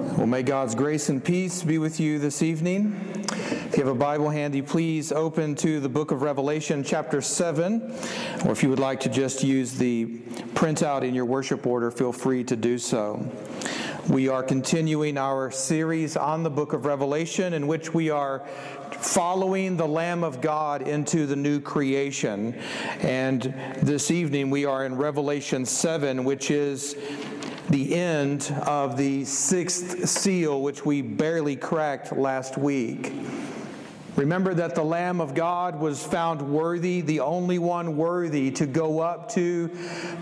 Well, may God's grace and peace be with you this evening. If you have a Bible handy, please open to the book of Revelation, chapter 7. Or if you would like to just use the printout in your worship order, feel free to do so. We are continuing our series on the book of Revelation, in which we are following the Lamb of God into the new creation. And this evening we are in Revelation 7, which is the end of the sixth seal, which we barely cracked last week. Remember that the Lamb of God was found worthy, the only one worthy, to go up to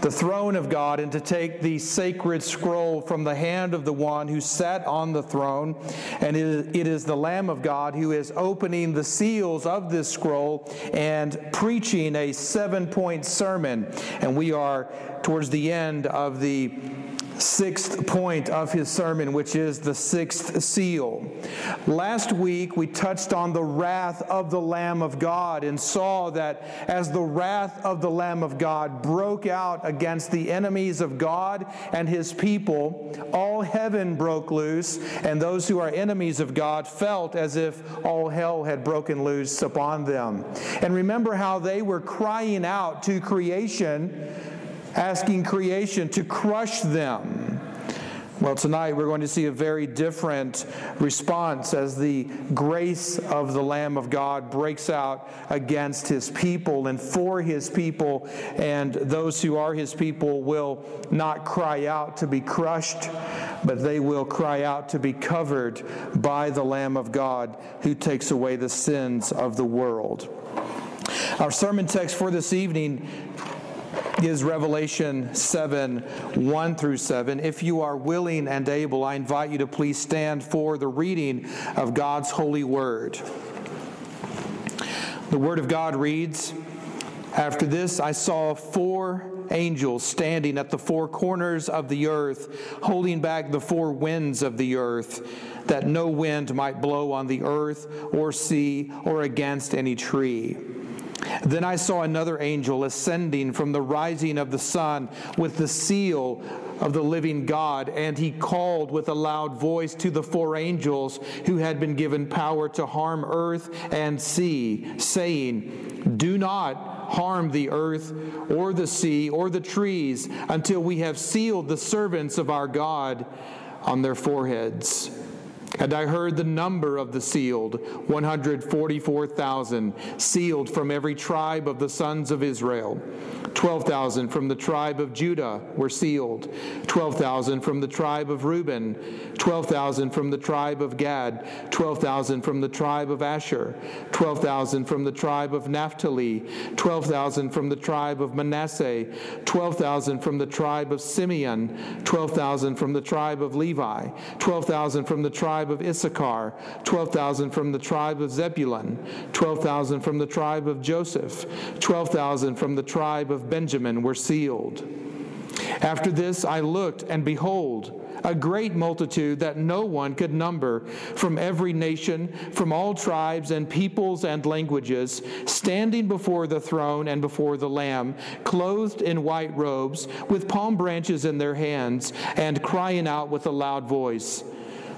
the throne of God and to take the sacred scroll from the hand of the one who sat on the throne. And it is the Lamb of God who is opening the seals of this scroll and preaching a seven point sermon. And we are towards the end of the sixth point of his sermon, which is the sixth seal. Last week, we touched on the wrath of the Lamb of God and saw that as the wrath of the Lamb of God broke out against the enemies of God and his people, all heaven broke loose, and those who are enemies of God felt as if all hell had broken loose upon them. And remember how they were crying out to creation asking creation to crush them. Well, tonight we're going to see a very different response as the grace of the Lamb of God breaks out against his people and for his people, and those who are his people will not cry out to be crushed, but they will cry out to be covered by the Lamb of God who takes away the sins of the world. Our sermon text for this evening is Revelation 7 1 through 7. If you are willing and able, I invite you to please stand for the reading of God's holy word. The word of God reads After this, I saw four angels standing at the four corners of the earth, holding back the four winds of the earth, that no wind might blow on the earth or sea or against any tree. Then I saw another angel ascending from the rising of the sun with the seal of the living God, and he called with a loud voice to the four angels who had been given power to harm earth and sea, saying, Do not harm the earth or the sea or the trees until we have sealed the servants of our God on their foreheads. And I heard the number of the sealed 144,000, sealed from every tribe of the sons of Israel. 12,000 from the tribe of Judah were sealed, 12,000 from the tribe of Reuben, 12,000 from the tribe of Gad, 12,000 from the tribe of Asher, 12,000 from the tribe of Naphtali, 12,000 from the tribe of Manasseh, 12,000 from the tribe of Simeon, 12,000 from the tribe of Levi, 12,000 from the tribe of Issachar, 12,000 from the tribe of Zebulun, 12,000 from the tribe of Joseph, 12,000 from the tribe of Benjamin were sealed. After this I looked, and behold, a great multitude that no one could number from every nation, from all tribes and peoples and languages, standing before the throne and before the Lamb, clothed in white robes, with palm branches in their hands, and crying out with a loud voice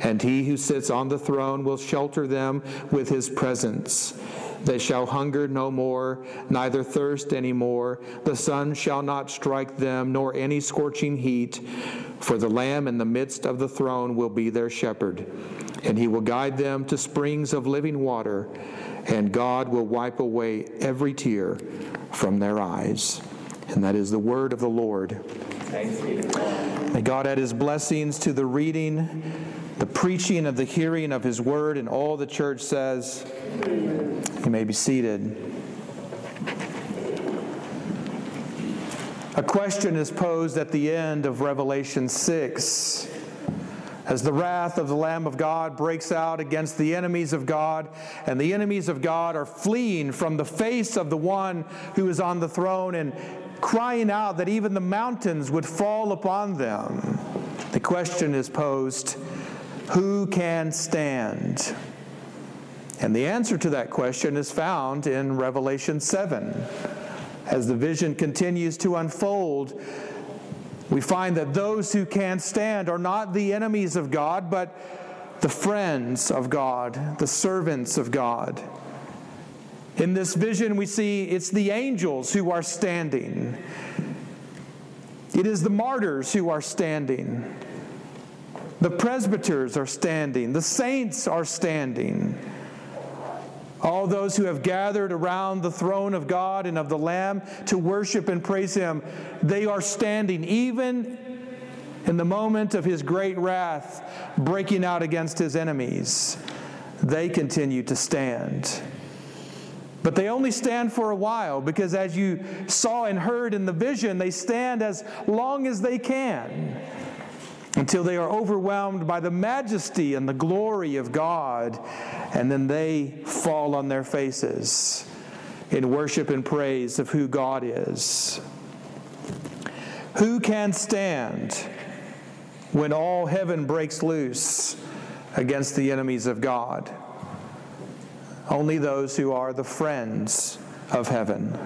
and he who sits on the throne will shelter them with his presence. They shall hunger no more, neither thirst any more. The sun shall not strike them, nor any scorching heat. For the Lamb in the midst of the throne will be their shepherd, and he will guide them to springs of living water, and God will wipe away every tear from their eyes. And that is the word of the Lord. May God add his blessings to the reading, the preaching of the hearing of his word, and all the church says. You may be seated. A question is posed at the end of Revelation 6 as the wrath of the Lamb of God breaks out against the enemies of God, and the enemies of God are fleeing from the face of the one who is on the throne and crying out that even the mountains would fall upon them. The question is posed who can stand? And the answer to that question is found in Revelation 7. As the vision continues to unfold, we find that those who can stand are not the enemies of God, but the friends of God, the servants of God. In this vision, we see it's the angels who are standing, it is the martyrs who are standing, the presbyters are standing, the saints are standing. All those who have gathered around the throne of God and of the Lamb to worship and praise Him, they are standing even in the moment of His great wrath breaking out against His enemies. They continue to stand. But they only stand for a while because, as you saw and heard in the vision, they stand as long as they can until they are overwhelmed by the majesty and the glory of God, and then they fall on their faces in worship and praise of who God is. Who can stand when all heaven breaks loose against the enemies of God? Only those who are the friends of heaven.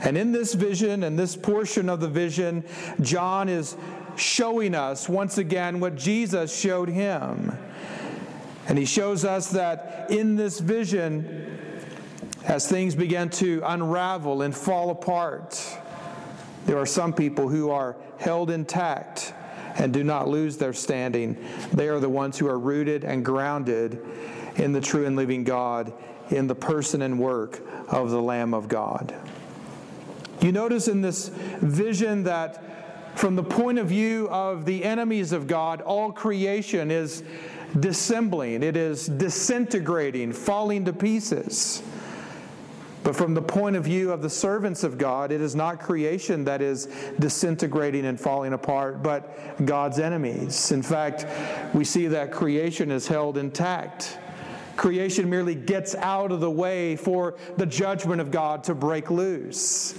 And in this vision and this portion of the vision, John is showing us once again what Jesus showed him. And he shows us that in this vision, as things begin to unravel and fall apart, there are some people who are held intact and do not lose their standing. They are the ones who are rooted and grounded in the true and living God, in the person and work of the Lamb of God. You notice in this vision that from the point of view of the enemies of God, all creation is dissembling, it is disintegrating, falling to pieces. But from the point of view of the servants of God, it is not creation that is disintegrating and falling apart, but God's enemies. In fact, we see that creation is held intact. Creation merely gets out of the way for the judgment of God to break loose.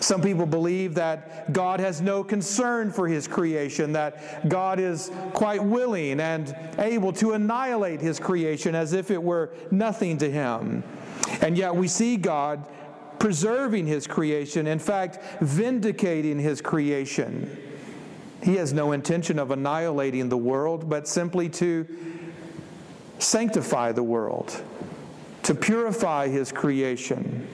Some people believe that God has no concern for his creation, that God is quite willing and able to annihilate his creation as if it were nothing to him. And yet we see God preserving his creation, in fact, vindicating his creation. He has no intention of annihilating the world, but simply to sanctify the world, to purify his creation.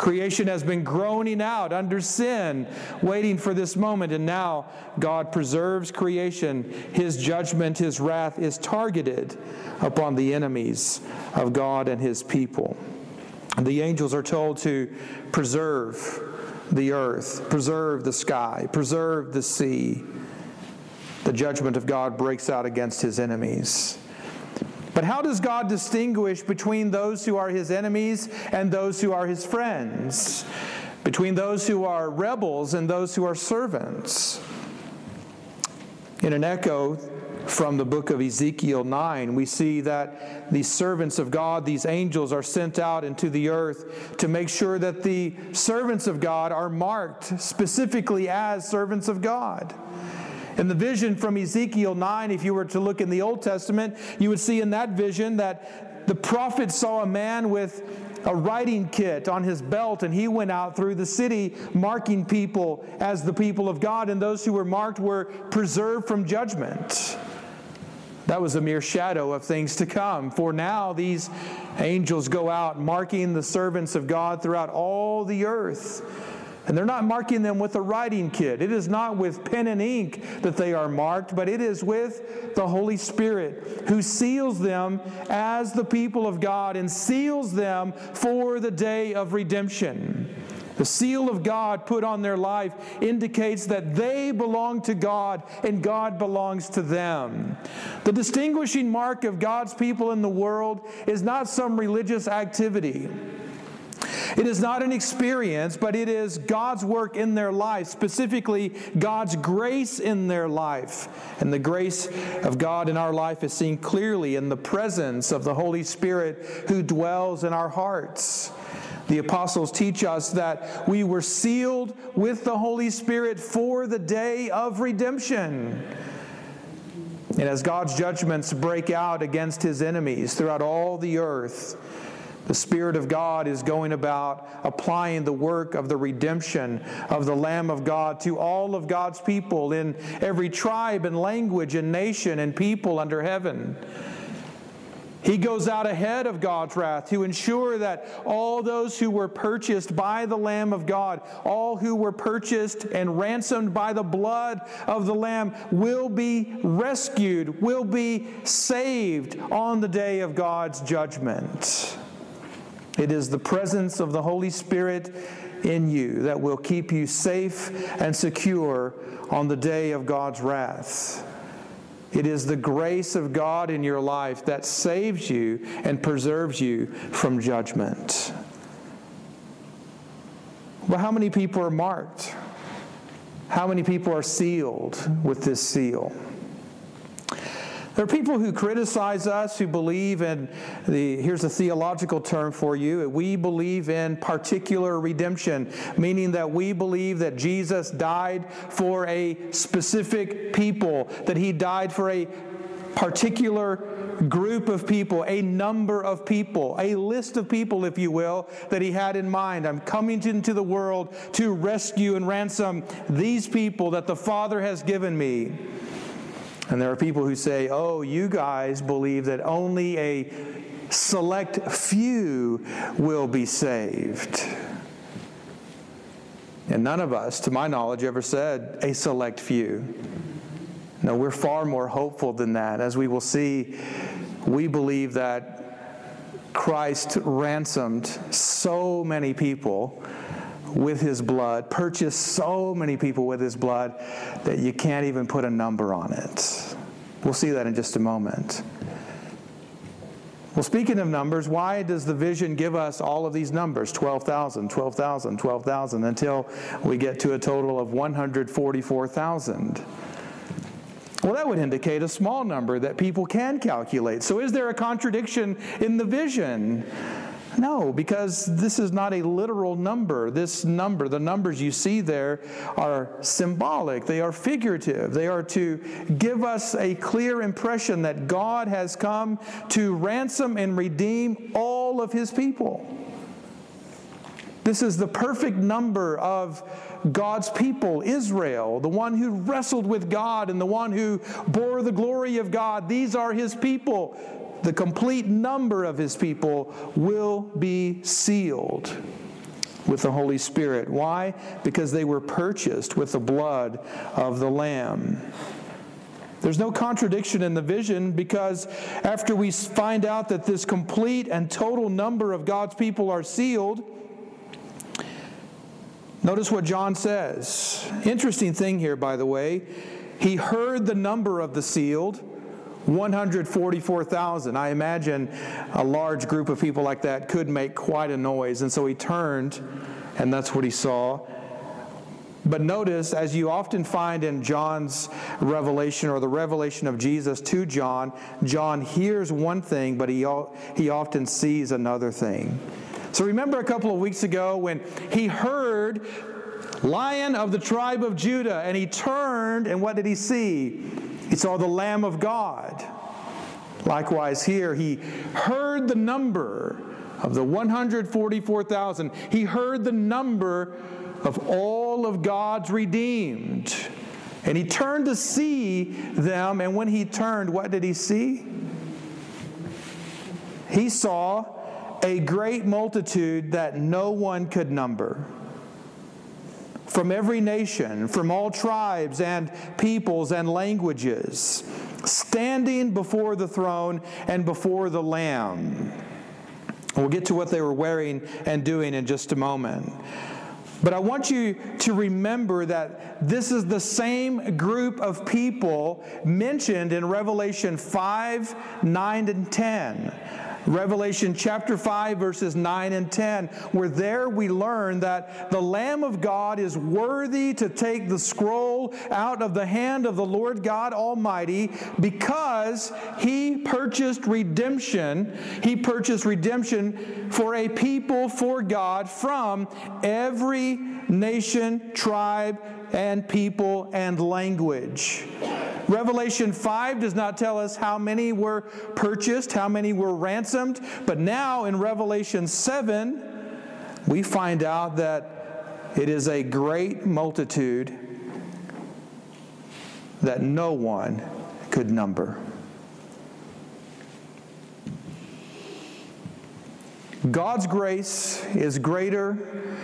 Creation has been groaning out under sin, waiting for this moment, and now God preserves creation. His judgment, His wrath is targeted upon the enemies of God and His people. The angels are told to preserve the earth, preserve the sky, preserve the sea. The judgment of God breaks out against His enemies. But how does God distinguish between those who are his enemies and those who are his friends? Between those who are rebels and those who are servants? In an echo from the book of Ezekiel 9, we see that the servants of God, these angels, are sent out into the earth to make sure that the servants of God are marked specifically as servants of God. In the vision from Ezekiel 9, if you were to look in the Old Testament, you would see in that vision that the prophet saw a man with a writing kit on his belt, and he went out through the city marking people as the people of God, and those who were marked were preserved from judgment. That was a mere shadow of things to come. For now, these angels go out marking the servants of God throughout all the earth. And they're not marking them with a writing kit. It is not with pen and ink that they are marked, but it is with the Holy Spirit who seals them as the people of God and seals them for the day of redemption. The seal of God put on their life indicates that they belong to God and God belongs to them. The distinguishing mark of God's people in the world is not some religious activity. It is not an experience, but it is God's work in their life, specifically God's grace in their life. And the grace of God in our life is seen clearly in the presence of the Holy Spirit who dwells in our hearts. The apostles teach us that we were sealed with the Holy Spirit for the day of redemption. And as God's judgments break out against his enemies throughout all the earth, the Spirit of God is going about applying the work of the redemption of the Lamb of God to all of God's people in every tribe and language and nation and people under heaven. He goes out ahead of God's wrath to ensure that all those who were purchased by the Lamb of God, all who were purchased and ransomed by the blood of the Lamb, will be rescued, will be saved on the day of God's judgment. It is the presence of the Holy Spirit in you that will keep you safe and secure on the day of God's wrath. It is the grace of God in your life that saves you and preserves you from judgment. Well, how many people are marked? How many people are sealed with this seal? There are people who criticize us who believe in the, here's a theological term for you, we believe in particular redemption, meaning that we believe that Jesus died for a specific people, that he died for a particular group of people, a number of people, a list of people, if you will, that he had in mind. I'm coming into the world to rescue and ransom these people that the Father has given me. And there are people who say, oh, you guys believe that only a select few will be saved. And none of us, to my knowledge, ever said a select few. No, we're far more hopeful than that. As we will see, we believe that Christ ransomed so many people with his blood, purchased so many people with his blood that you can't even put a number on it. We'll see that in just a moment. Well, speaking of numbers, why does the vision give us all of these numbers 12,000, 12,000, 12,000 until we get to a total of 144,000? Well, that would indicate a small number that people can calculate. So, is there a contradiction in the vision? No, because this is not a literal number. This number, the numbers you see there, are symbolic, they are figurative. They are to give us a clear impression that God has come to ransom and redeem all of his people. This is the perfect number of God's people, Israel, the one who wrestled with God and the one who bore the glory of God. These are his people the complete number of his people will be sealed with the Holy Spirit. Why? Because they were purchased with the blood of the Lamb. There's no contradiction in the vision because after we find out that this complete and total number of God's people are sealed, notice what John says. Interesting thing here, by the way. He heard the number of the sealed 144,000. I imagine a large group of people like that could make quite a noise. And so he turned, and that's what he saw. But notice, as you often find in John's revelation or the revelation of Jesus to John, John hears one thing, but he, he often sees another thing. So remember a couple of weeks ago when he heard Lion of the tribe of Judah, and he turned, and what did he see? Saw the Lamb of God. Likewise, here, he heard the number of the 144,000. He heard the number of all of God's redeemed. And he turned to see them, and when he turned, what did he see? He saw a great multitude that no one could number. From every nation, from all tribes and peoples and languages, standing before the throne and before the Lamb. We'll get to what they were wearing and doing in just a moment. But I want you to remember that this is the same group of people mentioned in Revelation 5, 9, and 10. Revelation chapter 5, verses 9 and 10, where there we learn that the Lamb of God is worthy to take the scroll out of the hand of the Lord God Almighty because he purchased redemption. He purchased redemption for a people for God from every nation, tribe, and people and language. Revelation 5 does not tell us how many were purchased, how many were ransomed, but now in Revelation 7, we find out that it is a great multitude that no one could number. God's grace is greater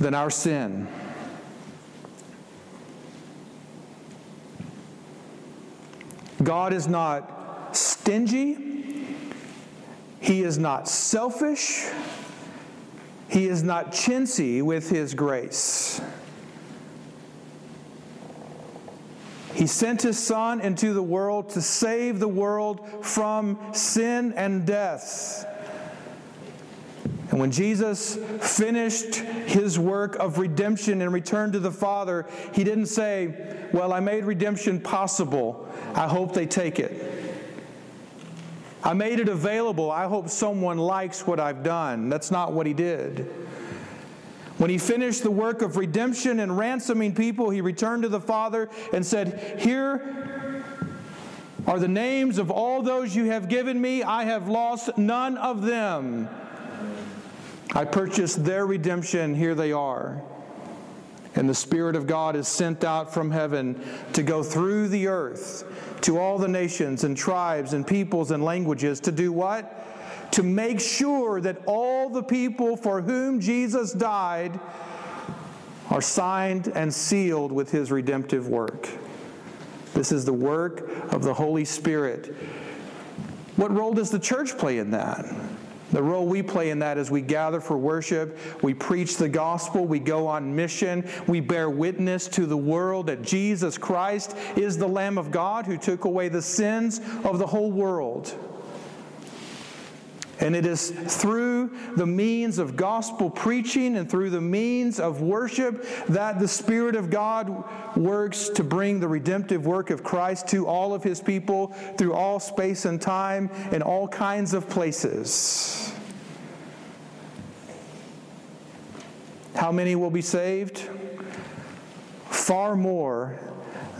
than our sin. God is not stingy. He is not selfish. He is not chintzy with His grace. He sent His Son into the world to save the world from sin and death. And when Jesus finished his work of redemption and returned to the Father, he didn't say, Well, I made redemption possible. I hope they take it. I made it available. I hope someone likes what I've done. That's not what he did. When he finished the work of redemption and ransoming people, he returned to the Father and said, Here are the names of all those you have given me. I have lost none of them. I purchased their redemption. Here they are. And the Spirit of God is sent out from heaven to go through the earth to all the nations and tribes and peoples and languages to do what? To make sure that all the people for whom Jesus died are signed and sealed with his redemptive work. This is the work of the Holy Spirit. What role does the church play in that? The role we play in that is we gather for worship, we preach the gospel, we go on mission, we bear witness to the world that Jesus Christ is the Lamb of God who took away the sins of the whole world. And it is through the means of gospel preaching and through the means of worship that the Spirit of God works to bring the redemptive work of Christ to all of His people through all space and time in all kinds of places. How many will be saved? Far more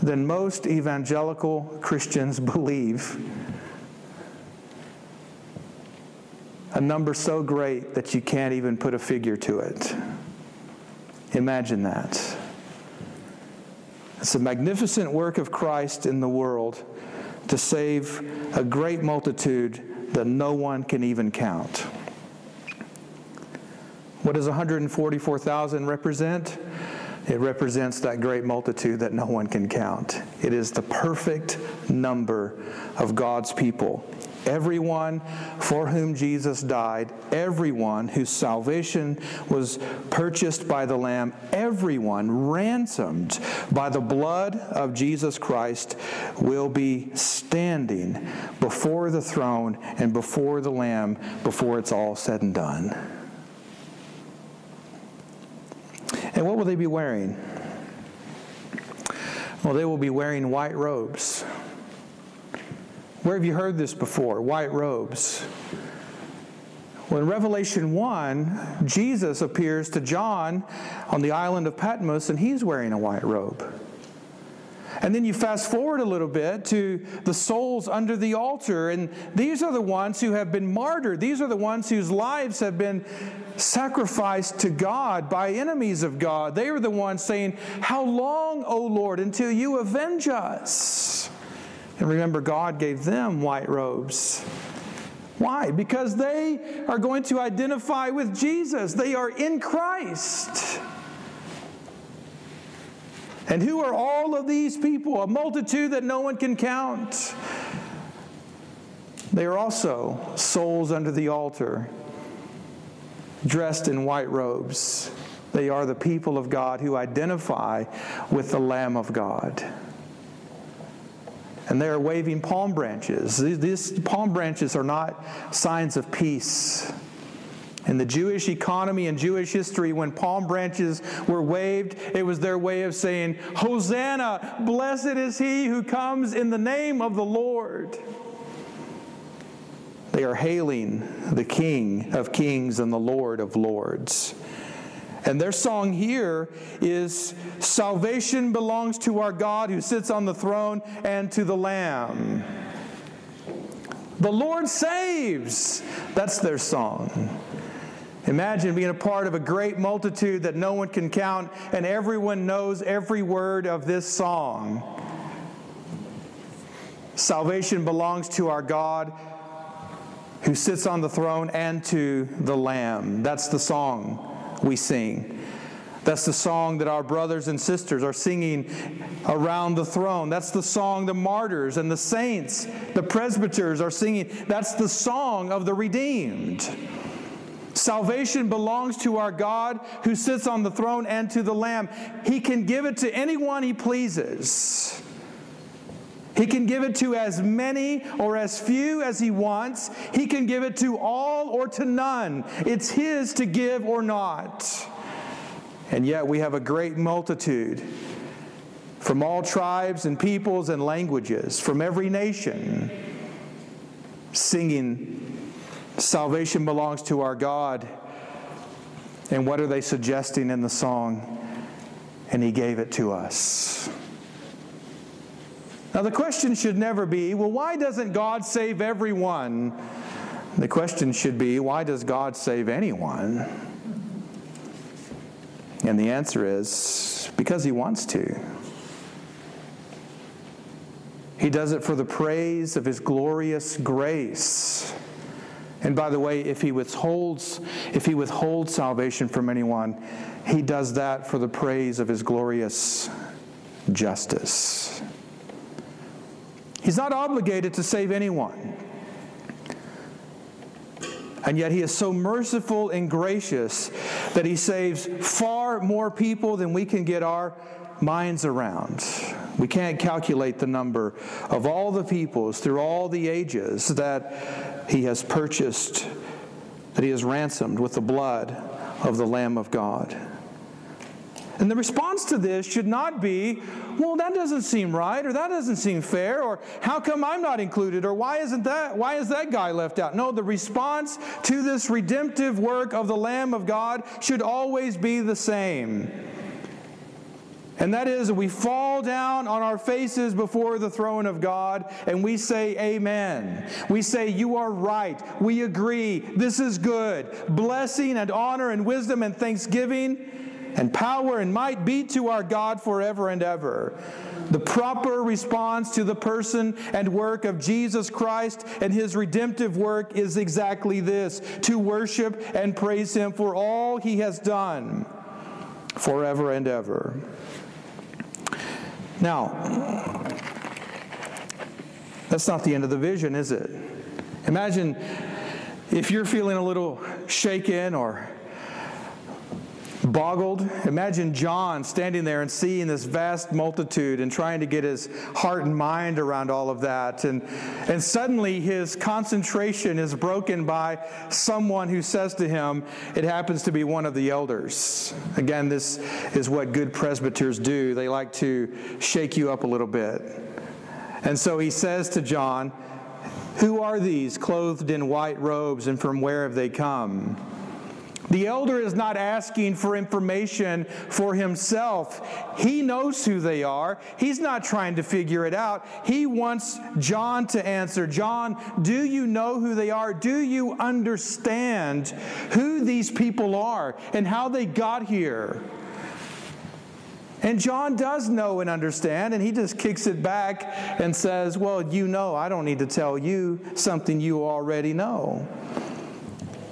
than most evangelical Christians believe. A number so great that you can't even put a figure to it. Imagine that. It's a magnificent work of Christ in the world to save a great multitude that no one can even count. What does 144,000 represent? It represents that great multitude that no one can count. It is the perfect number of God's people everyone for whom Jesus died, everyone whose salvation was purchased by the Lamb, everyone ransomed by the blood of Jesus Christ will be standing before the throne and before the Lamb before it's all said and done. And what will they be wearing? Well, they will be wearing white robes. Where have you heard this before? White robes. Well, in Revelation 1, Jesus appears to John on the island of Patmos, and he's wearing a white robe. And then you fast forward a little bit to the souls under the altar. And these are the ones who have been martyred. These are the ones whose lives have been sacrificed to God by enemies of God. They are the ones saying, How long, O Lord, until you avenge us? And remember, God gave them white robes. Why? Because they are going to identify with Jesus, they are in Christ. And who are all of these people? A multitude that no one can count. They are also souls under the altar, dressed in white robes. They are the people of God who identify with the Lamb of God. And they are waving palm branches. These palm branches are not signs of peace. In the Jewish economy and Jewish history, when palm branches were waved, it was their way of saying, Hosanna, blessed is he who comes in the name of the Lord. They are hailing the King of kings and the Lord of lords. And their song here is Salvation belongs to our God who sits on the throne and to the Lamb. The Lord saves. That's their song. Imagine being a part of a great multitude that no one can count, and everyone knows every word of this song. Salvation belongs to our God who sits on the throne and to the Lamb. That's the song we sing. That's the song that our brothers and sisters are singing around the throne. That's the song the martyrs and the saints, the presbyters are singing. That's the song of the redeemed. Salvation belongs to our God who sits on the throne and to the Lamb. He can give it to anyone he pleases. He can give it to as many or as few as he wants. He can give it to all or to none. It's his to give or not. And yet we have a great multitude from all tribes and peoples and languages, from every nation, singing Salvation belongs to our God. And what are they suggesting in the song? And He gave it to us. Now, the question should never be, well, why doesn't God save everyone? The question should be, why does God save anyone? And the answer is, because He wants to. He does it for the praise of His glorious grace. And by the way, if he withholds, if he withholds salvation from anyone, he does that for the praise of his glorious justice. He's not obligated to save anyone. And yet he is so merciful and gracious that he saves far more people than we can get our minds around. We can't calculate the number of all the peoples through all the ages that he has purchased, that he has ransomed with the blood of the Lamb of God. And the response to this should not be, well, that doesn't seem right, or that doesn't seem fair, or how come I'm not included, or why isn't that, why is that guy left out? No, the response to this redemptive work of the Lamb of God should always be the same. And that is, we fall down on our faces before the throne of God and we say, Amen. We say, You are right. We agree. This is good. Blessing and honor and wisdom and thanksgiving and power and might be to our God forever and ever. The proper response to the person and work of Jesus Christ and his redemptive work is exactly this to worship and praise him for all he has done forever and ever. Now, that's not the end of the vision, is it? Imagine if you're feeling a little shaken or boggled. Imagine John standing there and seeing this vast multitude and trying to get his heart and mind around all of that. And, and suddenly his concentration is broken by someone who says to him, It happens to be one of the elders. Again, this is what good presbyters do. They like to shake you up a little bit. And so he says to John, Who are these clothed in white robes and from where have they come? The elder is not asking for information for himself. He knows who they are. He's not trying to figure it out. He wants John to answer John, do you know who they are? Do you understand who these people are and how they got here? And John does know and understand, and he just kicks it back and says, Well, you know, I don't need to tell you something you already know.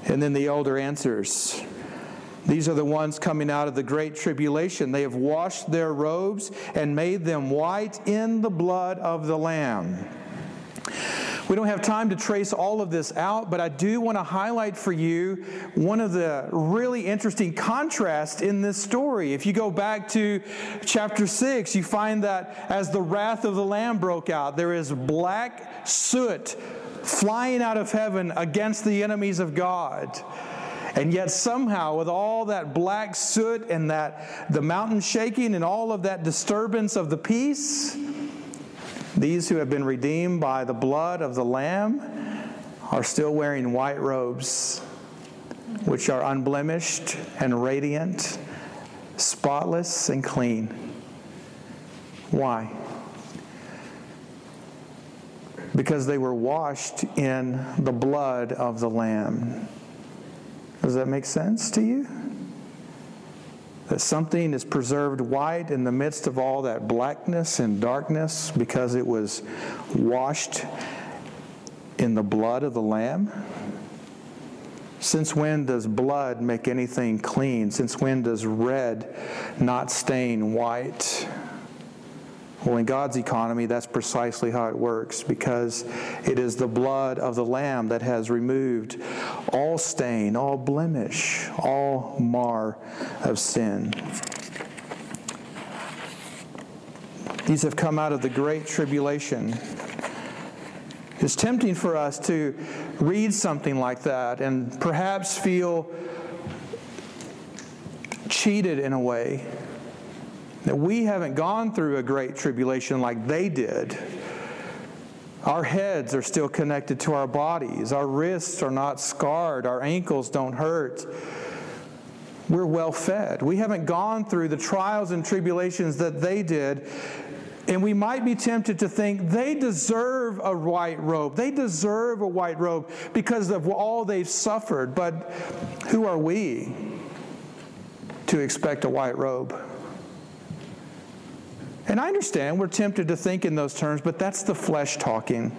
And then the elder answers, These are the ones coming out of the great tribulation. They have washed their robes and made them white in the blood of the Lamb. We don't have time to trace all of this out, but I do want to highlight for you one of the really interesting contrasts in this story. If you go back to chapter 6, you find that as the wrath of the Lamb broke out, there is black soot flying out of heaven against the enemies of God. And yet, somehow, with all that black soot and that the mountain shaking and all of that disturbance of the peace, these who have been redeemed by the blood of the Lamb are still wearing white robes, which are unblemished and radiant, spotless and clean. Why? Because they were washed in the blood of the Lamb. Does that make sense to you? That something is preserved white in the midst of all that blackness and darkness because it was washed in the blood of the Lamb? Since when does blood make anything clean? Since when does red not stain white? Well, in God's economy, that's precisely how it works because it is the blood of the Lamb that has removed all stain, all blemish, all mar of sin. These have come out of the great tribulation. It's tempting for us to read something like that and perhaps feel cheated in a way we haven't gone through a great tribulation like they did. Our heads are still connected to our bodies. Our wrists are not scarred. Our ankles don't hurt. We're well fed. We haven't gone through the trials and tribulations that they did. And we might be tempted to think they deserve a white robe. They deserve a white robe because of all they've suffered. But who are we to expect a white robe? And I understand we're tempted to think in those terms, but that's the flesh talking.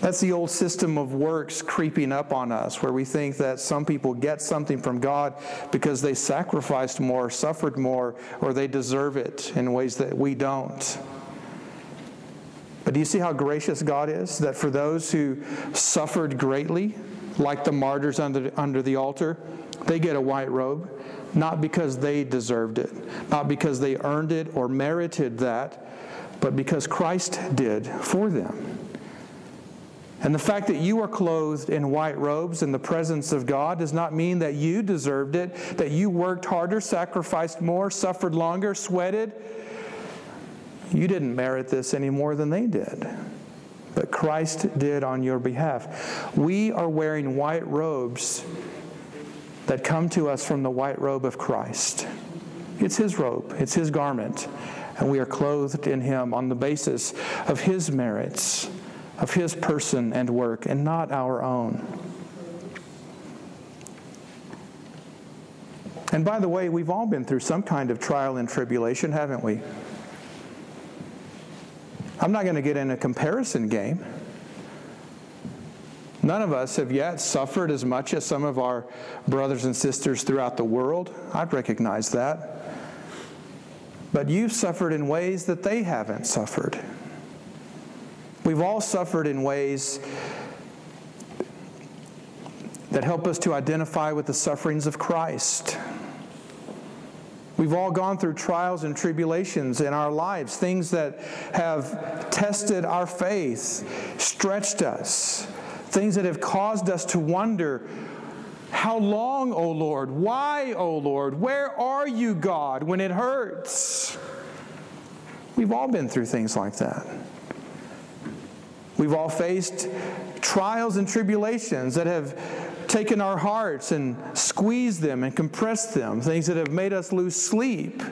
That's the old system of works creeping up on us, where we think that some people get something from God because they sacrificed more, suffered more, or they deserve it in ways that we don't. But do you see how gracious God is? That for those who suffered greatly, like the martyrs under, under the altar, they get a white robe not because they deserved it, not because they earned it or merited that, but because Christ did for them. And the fact that you are clothed in white robes in the presence of God does not mean that you deserved it, that you worked harder, sacrificed more, suffered longer, sweated. You didn't merit this any more than they did. But Christ did on your behalf. We are wearing white robes that come to us from the white robe of Christ. It's His robe, it's His garment, and we are clothed in Him on the basis of His merits, of His person and work, and not our own. And by the way, we've all been through some kind of trial and tribulation, haven't we? I'm not going to get in a comparison game. None of us have yet suffered as much as some of our brothers and sisters throughout the world. I recognize that. But you've suffered in ways that they haven't suffered. We've all suffered in ways that help us to identify with the sufferings of Christ. We've all gone through trials and tribulations in our lives, things that have tested our faith, stretched us, things that have caused us to wonder how long, O Lord? Why, O Lord? Where are you, God, when it hurts? We've all been through things like that. We've all faced trials and tribulations that have taken our hearts and squeezed them and compressed them, things that have made us lose sleep.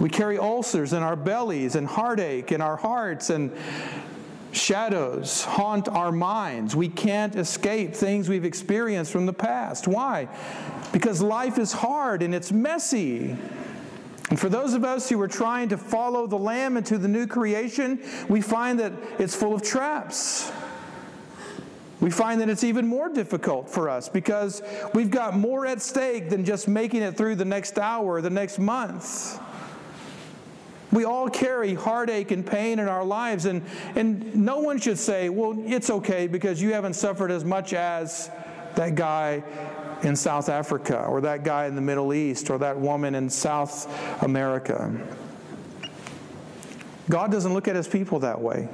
We carry ulcers in our bellies and heartache in our hearts and shadows haunt our minds. We can't escape things we've experienced from the past. Why? Because life is hard and it's messy. And for those of us who are trying to follow the Lamb into the new creation, we find that it's full of traps. We find that it's even more difficult for us because we've got more at stake than just making it through the next hour the next month. We all carry heartache and pain in our lives, and, and no one should say, well, it's okay because you haven't suffered as much as that guy in South Africa, or that guy in the Middle East, or that woman in South America. God doesn't look at his people that way.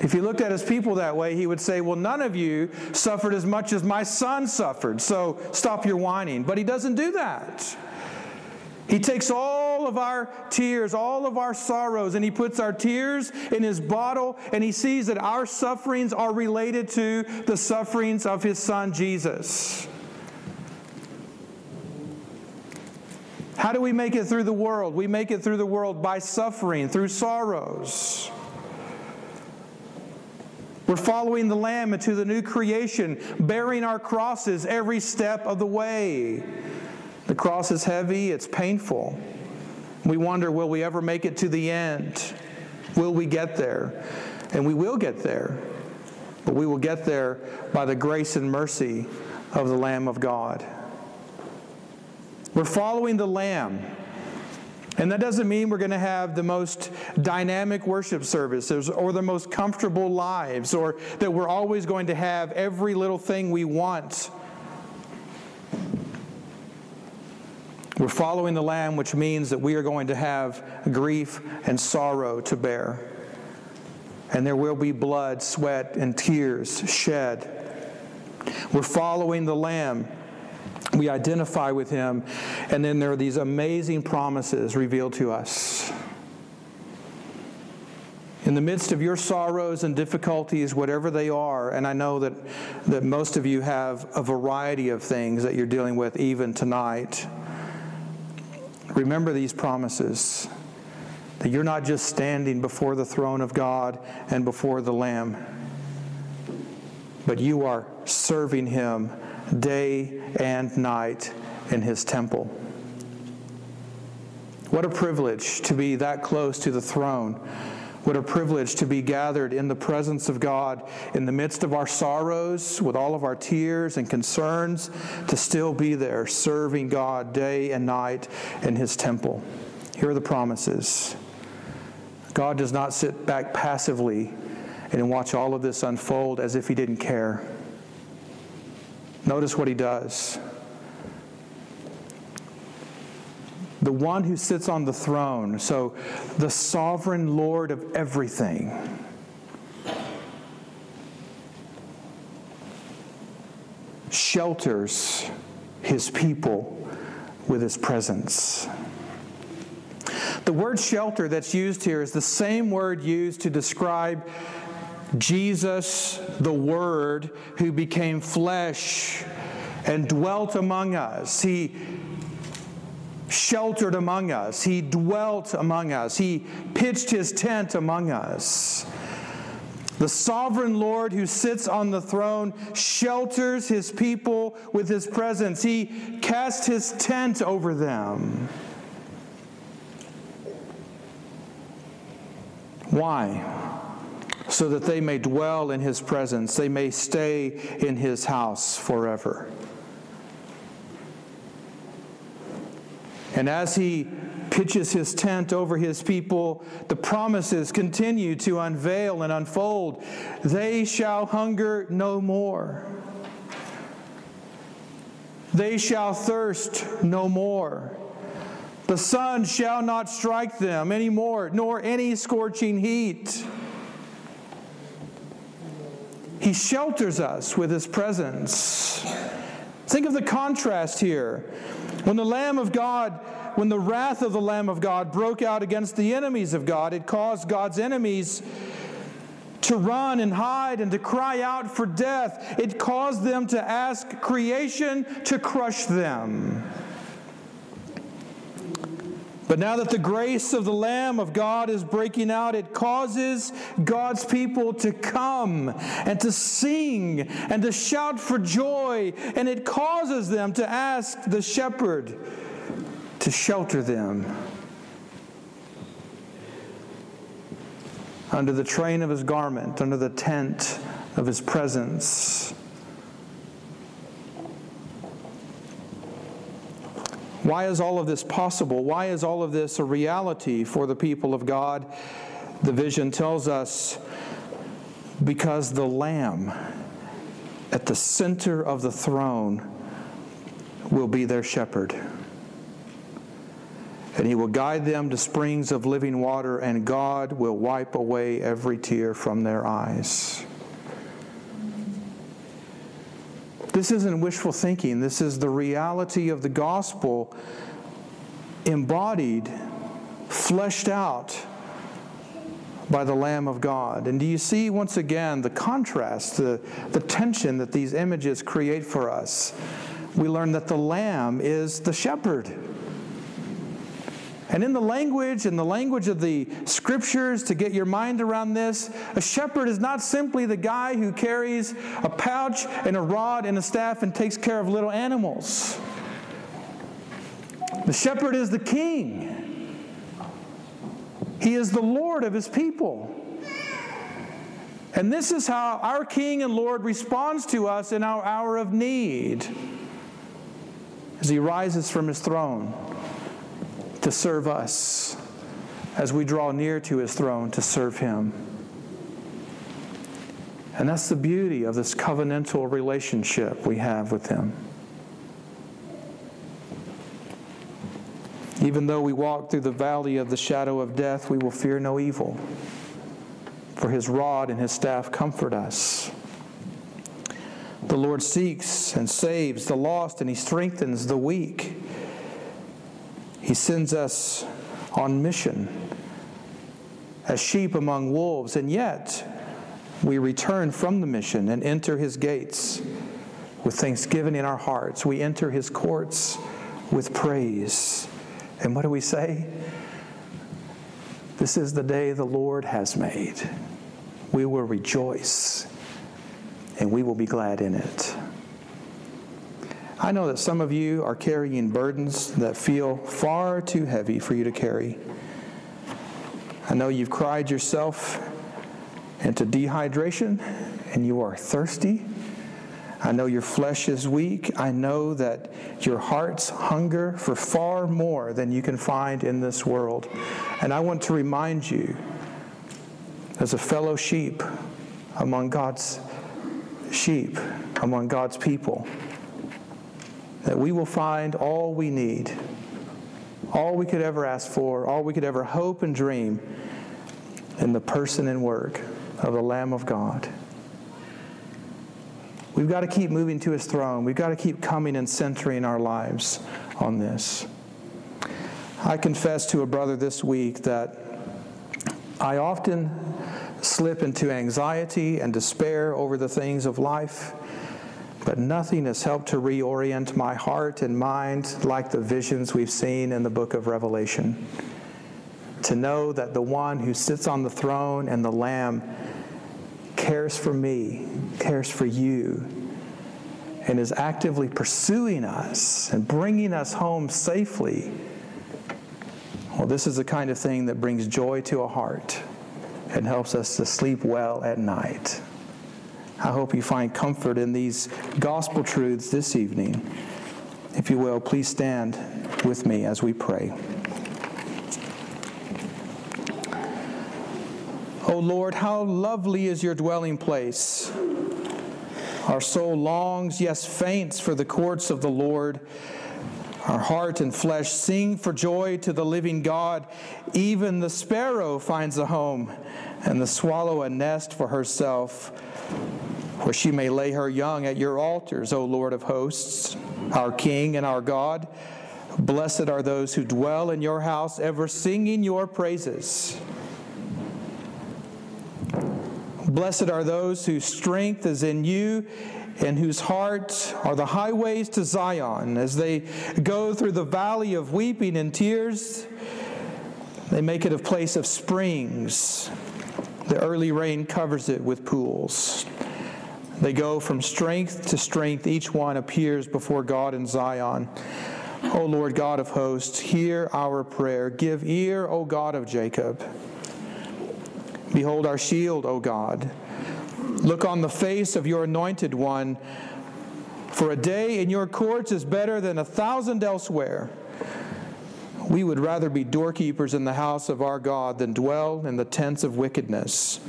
If he looked at his people that way, he would say, Well, none of you suffered as much as my son suffered, so stop your whining. But he doesn't do that. He takes all of our tears, all of our sorrows, and He puts our tears in His bottle, and He sees that our sufferings are related to the sufferings of His Son Jesus. How do we make it through the world? We make it through the world by suffering, through sorrows. We're following the Lamb into the new creation, bearing our crosses every step of the way. The cross is heavy, it's painful. We wonder, will we ever make it to the end? Will we get there? And we will get there. But we will get there by the grace and mercy of the Lamb of God. We're following the Lamb. And that doesn't mean we're going to have the most dynamic worship services or the most comfortable lives or that we're always going to have every little thing we want. We're following the Lamb, which means that we are going to have grief and sorrow to bear. And there will be blood, sweat, and tears shed. We're following the Lamb we identify with him, and then there are these amazing promises revealed to us. In the midst of your sorrows and difficulties, whatever they are, and I know that, that most of you have a variety of things that you're dealing with even tonight, remember these promises that you're not just standing before the throne of God and before the Lamb, but you are serving Him day and night in his temple. What a privilege to be that close to the throne. What a privilege to be gathered in the presence of God in the midst of our sorrows, with all of our tears and concerns, to still be there serving God day and night in His temple. Here are the promises God does not sit back passively and watch all of this unfold as if He didn't care. Notice what he does. The one who sits on the throne, so the sovereign Lord of everything. Shelters his people with his presence. The word shelter that's used here is the same word used to describe Jesus, the Word, who became flesh and dwelt among us. He sheltered among us. He dwelt among us. He pitched his tent among us. The sovereign Lord who sits on the throne shelters his people with his presence. He casts his tent over them. Why? so that they may dwell in his presence, they may stay in his house forever. And as he pitches his tent over his people, the promises continue to unveil and unfold. They shall hunger no more. They shall thirst no more. The sun shall not strike them any more, nor any scorching heat. He shelters us with His presence. Think of the contrast here. When the Lamb of God, when the wrath of the Lamb of God broke out against the enemies of God, it caused God's enemies to run and hide and to cry out for death. It caused them to ask creation to crush them. But now that the grace of the Lamb of God is breaking out, it causes God's people to come and to sing and to shout for joy. And it causes them to ask the shepherd to shelter them. Under the train of his garment, under the tent of his presence. Why is all of this possible? Why is all of this a reality for the people of God? The vision tells us because the Lamb at the center of the throne will be their shepherd. And he will guide them to springs of living water, and God will wipe away every tear from their eyes. This isn't wishful thinking. This is the reality of the gospel embodied, fleshed out by the Lamb of God. And do you see once again the contrast, the, the tension that these images create for us? We learn that the Lamb is the shepherd. And in the language, in the language of the scriptures, to get your mind around this, a shepherd is not simply the guy who carries a pouch and a rod and a staff and takes care of little animals. The shepherd is the king, he is the Lord of his people. And this is how our King and Lord responds to us in our hour of need as he rises from his throne to serve us as we draw near to his throne to serve him. And that's the beauty of this covenantal relationship we have with him. Even though we walk through the valley of the shadow of death, we will fear no evil, for his rod and his staff comfort us. The Lord seeks and saves the lost, and he strengthens the weak. He sends us on mission as sheep among wolves, and yet we return from the mission and enter his gates with thanksgiving in our hearts. We enter his courts with praise. And what do we say? This is the day the Lord has made. We will rejoice and we will be glad in it. I know that some of you are carrying burdens that feel far too heavy for you to carry. I know you've cried yourself into dehydration and you are thirsty. I know your flesh is weak. I know that your heart's hunger for far more than you can find in this world. And I want to remind you, as a fellow sheep among God's sheep, among God's people, that we will find all we need, all we could ever ask for, all we could ever hope and dream in the person and work of the Lamb of God. We've got to keep moving to his throne. We've got to keep coming and centering our lives on this. I confess to a brother this week that I often slip into anxiety and despair over the things of life. But nothing has helped to reorient my heart and mind like the visions we've seen in the book of Revelation. To know that the one who sits on the throne and the Lamb cares for me, cares for you, and is actively pursuing us and bringing us home safely. Well, this is the kind of thing that brings joy to a heart and helps us to sleep well at night. I hope you find comfort in these gospel truths this evening. If you will, please stand with me as we pray. O oh Lord, how lovely is your dwelling place. Our soul longs, yes, faints for the courts of the Lord. Our heart and flesh sing for joy to the living God. Even the sparrow finds a home, and the swallow a nest for herself where she may lay her young at your altars, O Lord of hosts, our King and our God. Blessed are those who dwell in your house, ever singing your praises. Blessed are those whose strength is in you and whose heart are the highways to Zion. As they go through the valley of weeping and tears, they make it a place of springs. The early rain covers it with pools. They go from strength to strength. Each one appears before God in Zion. O Lord God of hosts, hear our prayer. Give ear, O God of Jacob. Behold our shield, O God. Look on the face of your anointed one. For a day in your courts is better than a thousand elsewhere. We would rather be doorkeepers in the house of our God than dwell in the tents of wickedness.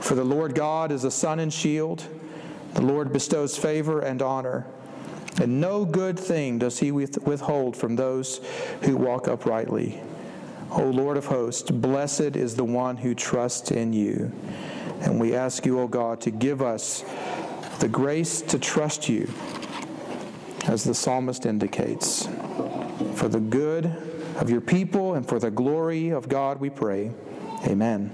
For the Lord God is a sun and shield. The Lord bestows favor and honor. And no good thing does he withhold from those who walk uprightly. O Lord of hosts, blessed is the one who trusts in you. And we ask you, O God, to give us the grace to trust you, as the psalmist indicates. For the good of your people and for the glory of God, we pray. Amen.